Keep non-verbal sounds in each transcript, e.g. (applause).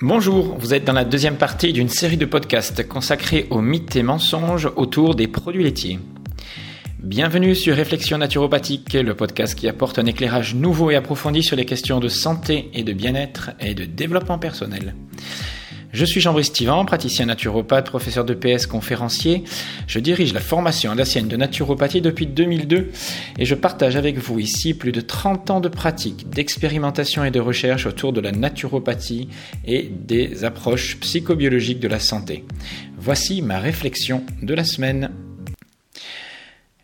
Bonjour, vous êtes dans la deuxième partie d'une série de podcasts consacrés aux mythes et mensonges autour des produits laitiers. Bienvenue sur Réflexion naturopathique, le podcast qui apporte un éclairage nouveau et approfondi sur les questions de santé et de bien-être et de développement personnel. Je suis Jean-Brice Tivan, praticien naturopathe, professeur de PS, conférencier. Je dirige la formation dacienne de naturopathie depuis 2002 et je partage avec vous ici plus de 30 ans de pratique, d'expérimentation et de recherche autour de la naturopathie et des approches psychobiologiques de la santé. Voici ma réflexion de la semaine.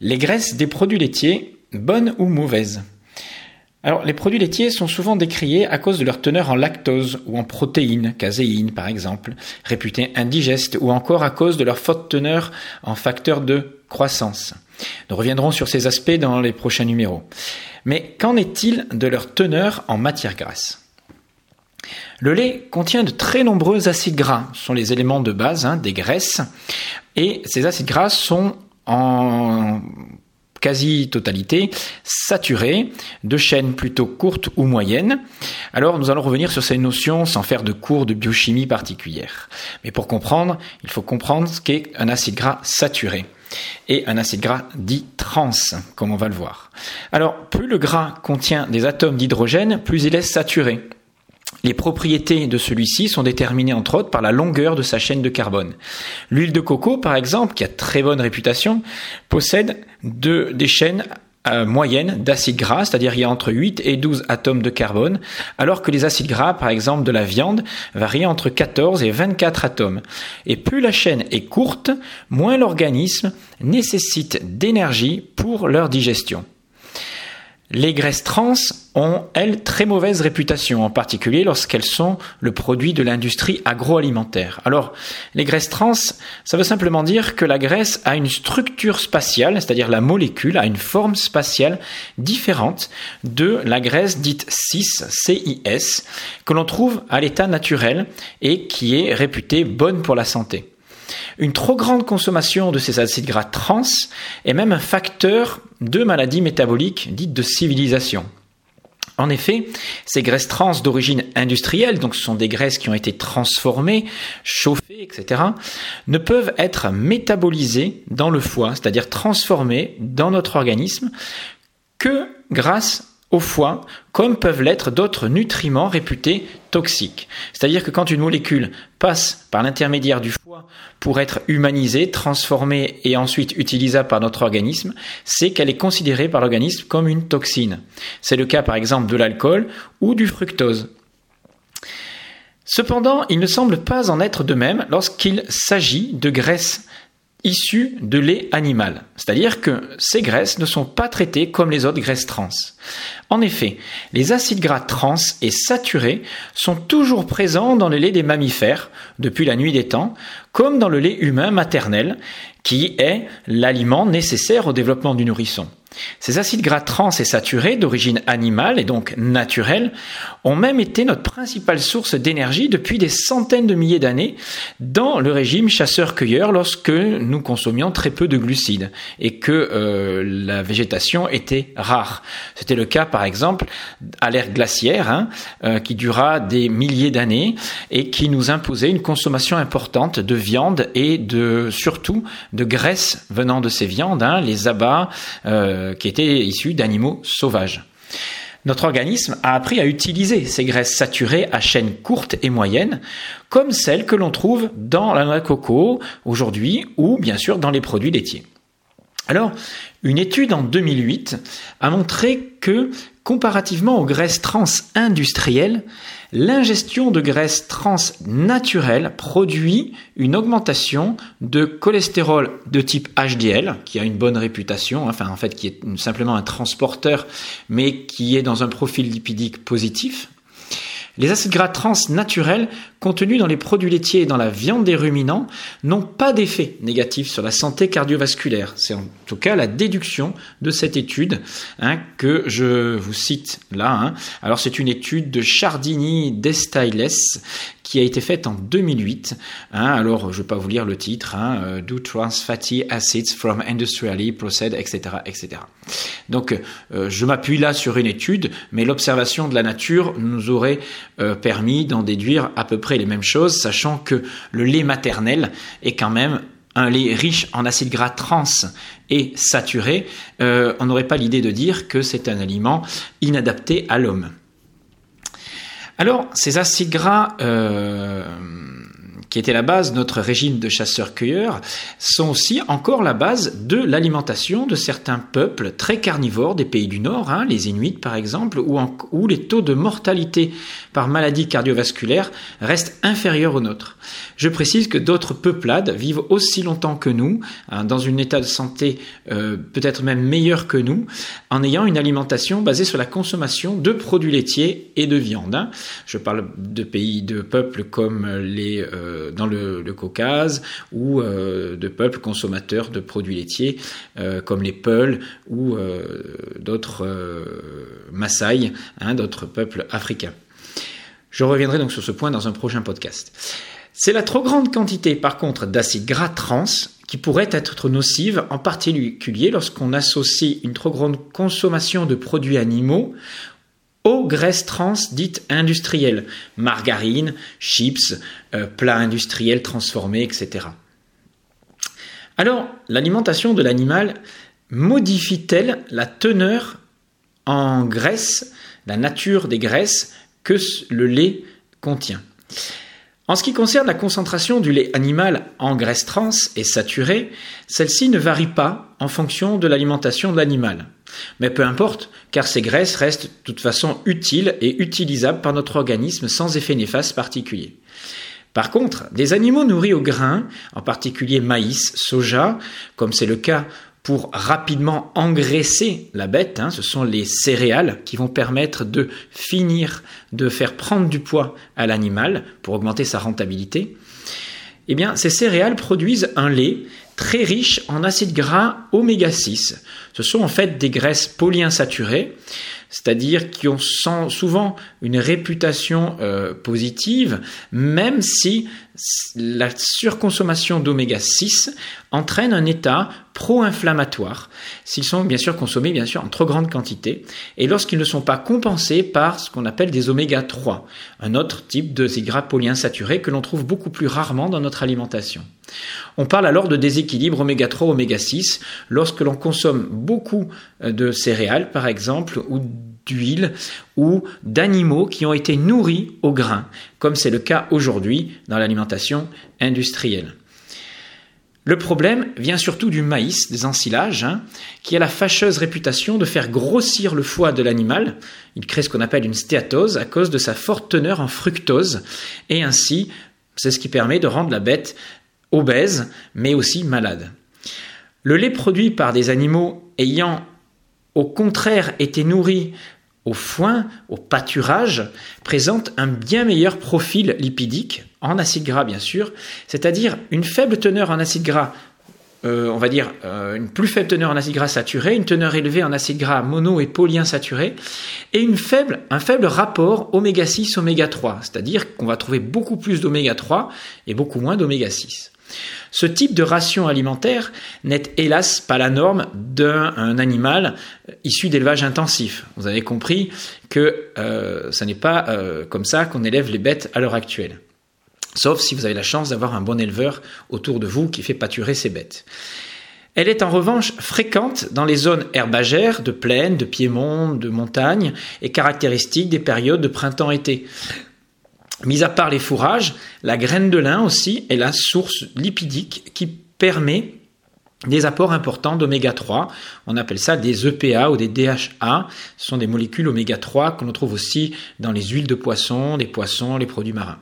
Les graisses des produits laitiers, bonnes ou mauvaises? Alors, les produits laitiers sont souvent décriés à cause de leur teneur en lactose ou en protéines, caséine par exemple, réputés indigestes, ou encore à cause de leur forte teneur en facteurs de croissance. Nous reviendrons sur ces aspects dans les prochains numéros. Mais qu'en est-il de leur teneur en matière grasse? Le lait contient de très nombreux acides gras, ce sont les éléments de base hein, des graisses, et ces acides gras sont en quasi-totalité saturée, de chaînes plutôt courtes ou moyennes. Alors nous allons revenir sur ces notions sans faire de cours de biochimie particulière. Mais pour comprendre, il faut comprendre ce qu'est un acide gras saturé et un acide gras dit trans, comme on va le voir. Alors, plus le gras contient des atomes d'hydrogène, plus il est saturé. Les propriétés de celui-ci sont déterminées entre autres par la longueur de sa chaîne de carbone. L'huile de coco, par exemple, qui a très bonne réputation, possède des chaînes euh, moyennes d'acides gras, c'est-à-dire il y a entre 8 et 12 atomes de carbone, alors que les acides gras, par exemple de la viande, varient entre 14 et 24 atomes. Et plus la chaîne est courte, moins l'organisme nécessite d'énergie pour leur digestion. Les graisses trans ont, elles, très mauvaise réputation, en particulier lorsqu'elles sont le produit de l'industrie agroalimentaire. Alors, les graisses trans, ça veut simplement dire que la graisse a une structure spatiale, c'est-à-dire la molécule a une forme spatiale différente de la graisse dite cis, CIS, que l'on trouve à l'état naturel et qui est réputée bonne pour la santé. Une trop grande consommation de ces acides gras trans est même un facteur de maladies métaboliques dites de civilisation. En effet, ces graisses trans d'origine industrielle, donc ce sont des graisses qui ont été transformées, chauffées, etc., ne peuvent être métabolisées dans le foie, c'est-à-dire transformées dans notre organisme, que grâce au foie, comme peuvent l'être d'autres nutriments réputés toxiques. C'est-à-dire que quand une molécule passe par l'intermédiaire du foie pour être humanisée, transformée et ensuite utilisable par notre organisme, c'est qu'elle est considérée par l'organisme comme une toxine. C'est le cas par exemple de l'alcool ou du fructose. Cependant, il ne semble pas en être de même lorsqu'il s'agit de graisses issus de lait animal. C'est-à-dire que ces graisses ne sont pas traitées comme les autres graisses trans. En effet, les acides gras trans et saturés sont toujours présents dans le lait des mammifères depuis la nuit des temps, comme dans le lait humain maternel, qui est l'aliment nécessaire au développement du nourrisson. Ces acides gras trans et saturés d'origine animale et donc naturelle ont même été notre principale source d'énergie depuis des centaines de milliers d'années dans le régime chasseur-cueilleur lorsque nous consommions très peu de glucides et que euh, la végétation était rare. C'était le cas par exemple à l'ère glaciaire hein, euh, qui dura des milliers d'années et qui nous imposait une consommation importante de viande et de surtout de graisse venant de ces viandes, hein, les abats. Euh, euh, qui étaient issus d'animaux sauvages. Notre organisme a appris à utiliser ces graisses saturées à chaîne courte et moyenne, comme celles que l'on trouve dans la noix de coco aujourd'hui ou bien sûr dans les produits laitiers. Alors, une étude en 2008 a montré que, comparativement aux graisses trans industrielles, l'ingestion de graisses trans naturelles produit une augmentation de cholestérol de type HDL, qui a une bonne réputation, enfin en fait qui est simplement un transporteur, mais qui est dans un profil lipidique positif, les acides gras trans naturels contenus dans les produits laitiers et dans la viande des ruminants n'ont pas d'effet négatif sur la santé cardiovasculaire. C'est en tout cas la déduction de cette étude hein, que je vous cite là. Hein. Alors c'est une étude de Chardini Destailes qui a été faite en 2008. Hein, alors, je ne vais pas vous lire le titre, euh, Do Trans Fatty Acids from Industrially Processed, etc. etc. Donc, euh, je m'appuie là sur une étude, mais l'observation de la nature nous aurait euh, permis d'en déduire à peu près les mêmes choses, sachant que le lait maternel est quand même un lait riche en acides gras trans et saturés, on n'aurait pas l'idée de dire que c'est un aliment inadapté à l'homme. Alors, ces acides gras euh, qui étaient la base de notre régime de chasseurs-cueilleurs, sont aussi encore la base de l'alimentation de certains peuples très carnivores des pays du Nord, hein, les Inuits par exemple, où, où les taux de mortalité par maladie cardiovasculaire restent inférieurs aux nôtres. Je précise que d'autres peuplades vivent aussi longtemps que nous, hein, dans un état de santé euh, peut-être même meilleur que nous, en ayant une alimentation basée sur la consommation de produits laitiers et de viande. Hein. Je parle de pays, de peuples comme les euh, euh, dans le, Caucase ou euh, de peuples consommateurs de produits laitiers euh, comme les Peuls ou d'autres Maasai, hein, d'autres peuples africains. Je reviendrai donc sur ce point dans un prochain podcast. C'est la trop grande quantité, par contre, d'acides gras trans qui pourrait être nocive, en particulier lorsqu'on associe une trop grande consommation de produits animaux aux graisses trans dites industrielles, margarine, chips, euh, plats industriels transformés, etc. Alors, l'alimentation de l'animal modifie-t-elle la teneur en graisse, la nature des graisses que le lait contient? En ce qui concerne la concentration du lait animal en graisse trans et saturée, celle-ci ne varie pas en fonction de l'alimentation de l'animal. Mais peu importe, car ces graisses restent de toute façon utiles et utilisables par notre organisme sans effet néfaste particulier. Par contre, des animaux nourris au grain, en particulier maïs, soja, comme c'est le cas pour rapidement engraisser la bête. Hein. ce sont les céréales qui vont permettre de finir de faire prendre du poids à l'animal pour augmenter sa rentabilité. Eh bien, ces céréales produisent un lait très riche en acides gras oméga 6. Ce sont en fait des graisses polyinsaturées c'est-à-dire qui ont souvent une réputation euh, positive, même si la surconsommation d'oméga 6 entraîne un état pro-inflammatoire, s'ils sont bien sûr consommés bien sûr en trop grande quantité, et lorsqu'ils ne sont pas compensés par ce qu'on appelle des oméga 3, un autre type de gras polyinsaturés que l'on trouve beaucoup plus rarement dans notre alimentation. On parle alors de déséquilibre oméga 3 oméga 6 lorsque l'on consomme beaucoup euh, de céréales par exemple ou d'huile ou d'animaux qui ont été nourris au grain, comme c'est le cas aujourd'hui dans l'alimentation industrielle. Le problème vient surtout du maïs, des ensilages, hein, qui a la fâcheuse réputation de faire grossir le foie de l'animal. Il crée ce qu'on appelle une stéatose à cause de sa forte teneur en fructose, et ainsi, c'est ce qui permet de rendre la bête obèse, mais aussi malade. Le lait produit par des animaux ayant au contraire été nourris au foin, au pâturage, présente un bien meilleur profil lipidique, en acide gras bien sûr, c'est-à-dire une faible teneur en acide gras, euh, on va dire euh, une plus faible teneur en acide gras saturé, une teneur élevée en acide gras mono et polyinsaturé, et une faible, un faible rapport oméga 6 oméga 3, c'est-à-dire qu'on va trouver beaucoup plus d'oméga 3 et beaucoup moins d'oméga 6. Ce type de ration alimentaire n'est hélas pas la norme d'un animal issu d'élevage intensif. Vous avez compris que euh, ce n'est pas euh, comme ça qu'on élève les bêtes à l'heure actuelle. Sauf si vous avez la chance d'avoir un bon éleveur autour de vous qui fait pâturer ses bêtes. Elle est en revanche fréquente dans les zones herbagères, de plaine, de piémont, de montagne, et caractéristique des périodes de printemps-été. Mis à part les fourrages, la graine de lin aussi est la source lipidique qui permet des apports importants d'oméga 3. On appelle ça des EPA ou des DHA. Ce sont des molécules oméga 3 qu'on trouve aussi dans les huiles de poisson, les poissons, les produits marins.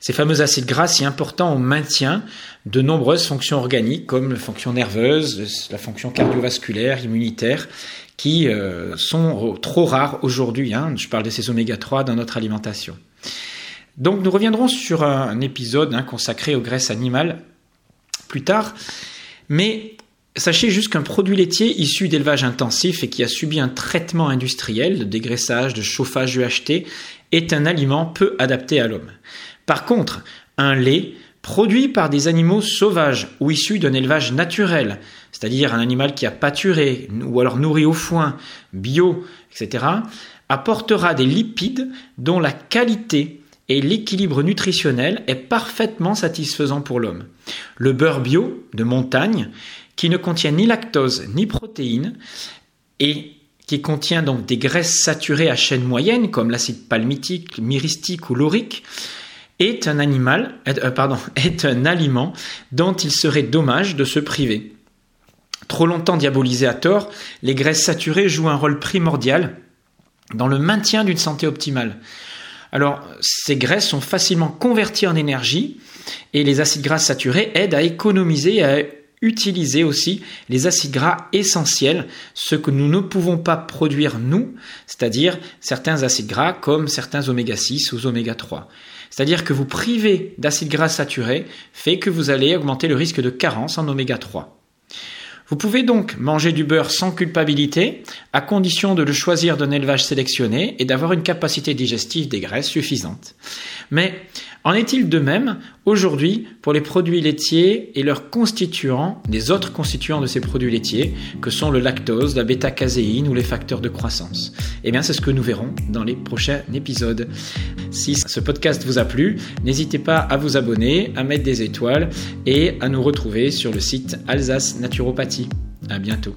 Ces fameux acides gras si importants au maintien de nombreuses fonctions organiques comme la fonction nerveuse, la fonction cardiovasculaire, immunitaire, qui euh, sont trop rares aujourd'hui. Hein. Je parle de ces oméga 3 dans notre alimentation. Donc nous reviendrons sur un épisode hein, consacré aux graisses animales plus tard, mais sachez juste qu'un produit laitier issu d'élevage intensif et qui a subi un traitement industriel de dégraissage, de chauffage UHT est un aliment peu adapté à l'homme. Par contre, un lait produit par des animaux sauvages ou issus d'un élevage naturel, c'est-à-dire un animal qui a pâturé ou alors nourri au foin, bio, etc., apportera des lipides dont la qualité et l'équilibre nutritionnel est parfaitement satisfaisant pour l'homme. Le beurre bio de montagne, qui ne contient ni lactose ni protéines, et qui contient donc des graisses saturées à chaîne moyenne comme l'acide palmitique, myristique ou laurique, est un animal, euh, (laughs) est un aliment dont il serait dommage de se priver. Trop longtemps diabolisées à tort, les graisses saturées jouent un rôle primordial dans le maintien d'une santé optimale. Alors, ces graisses sont facilement converties en énergie et les acides gras saturés aident à économiser et à utiliser aussi les acides gras essentiels, ce que nous ne pouvons pas produire nous, c'est-à-dire certains acides gras comme certains oméga 6 ou oméga 3. C'est-à-dire que vous privez d'acides gras saturés fait que vous allez augmenter le risque de carence en oméga 3. Vous pouvez donc manger du beurre sans culpabilité, à condition de le choisir d'un élevage sélectionné et d'avoir une capacité digestive des graisses suffisante. Mais en est-il de même aujourd'hui pour les produits laitiers et leurs constituants, des autres constituants de ces produits laitiers, que sont le lactose, la bêta-caséine ou les facteurs de croissance? Eh bien, c'est ce que nous verrons dans les prochains épisodes. Si ce podcast vous a plu, n'hésitez pas à vous abonner, à mettre des étoiles et à nous retrouver sur le site Alsace Naturopathie. À bientôt.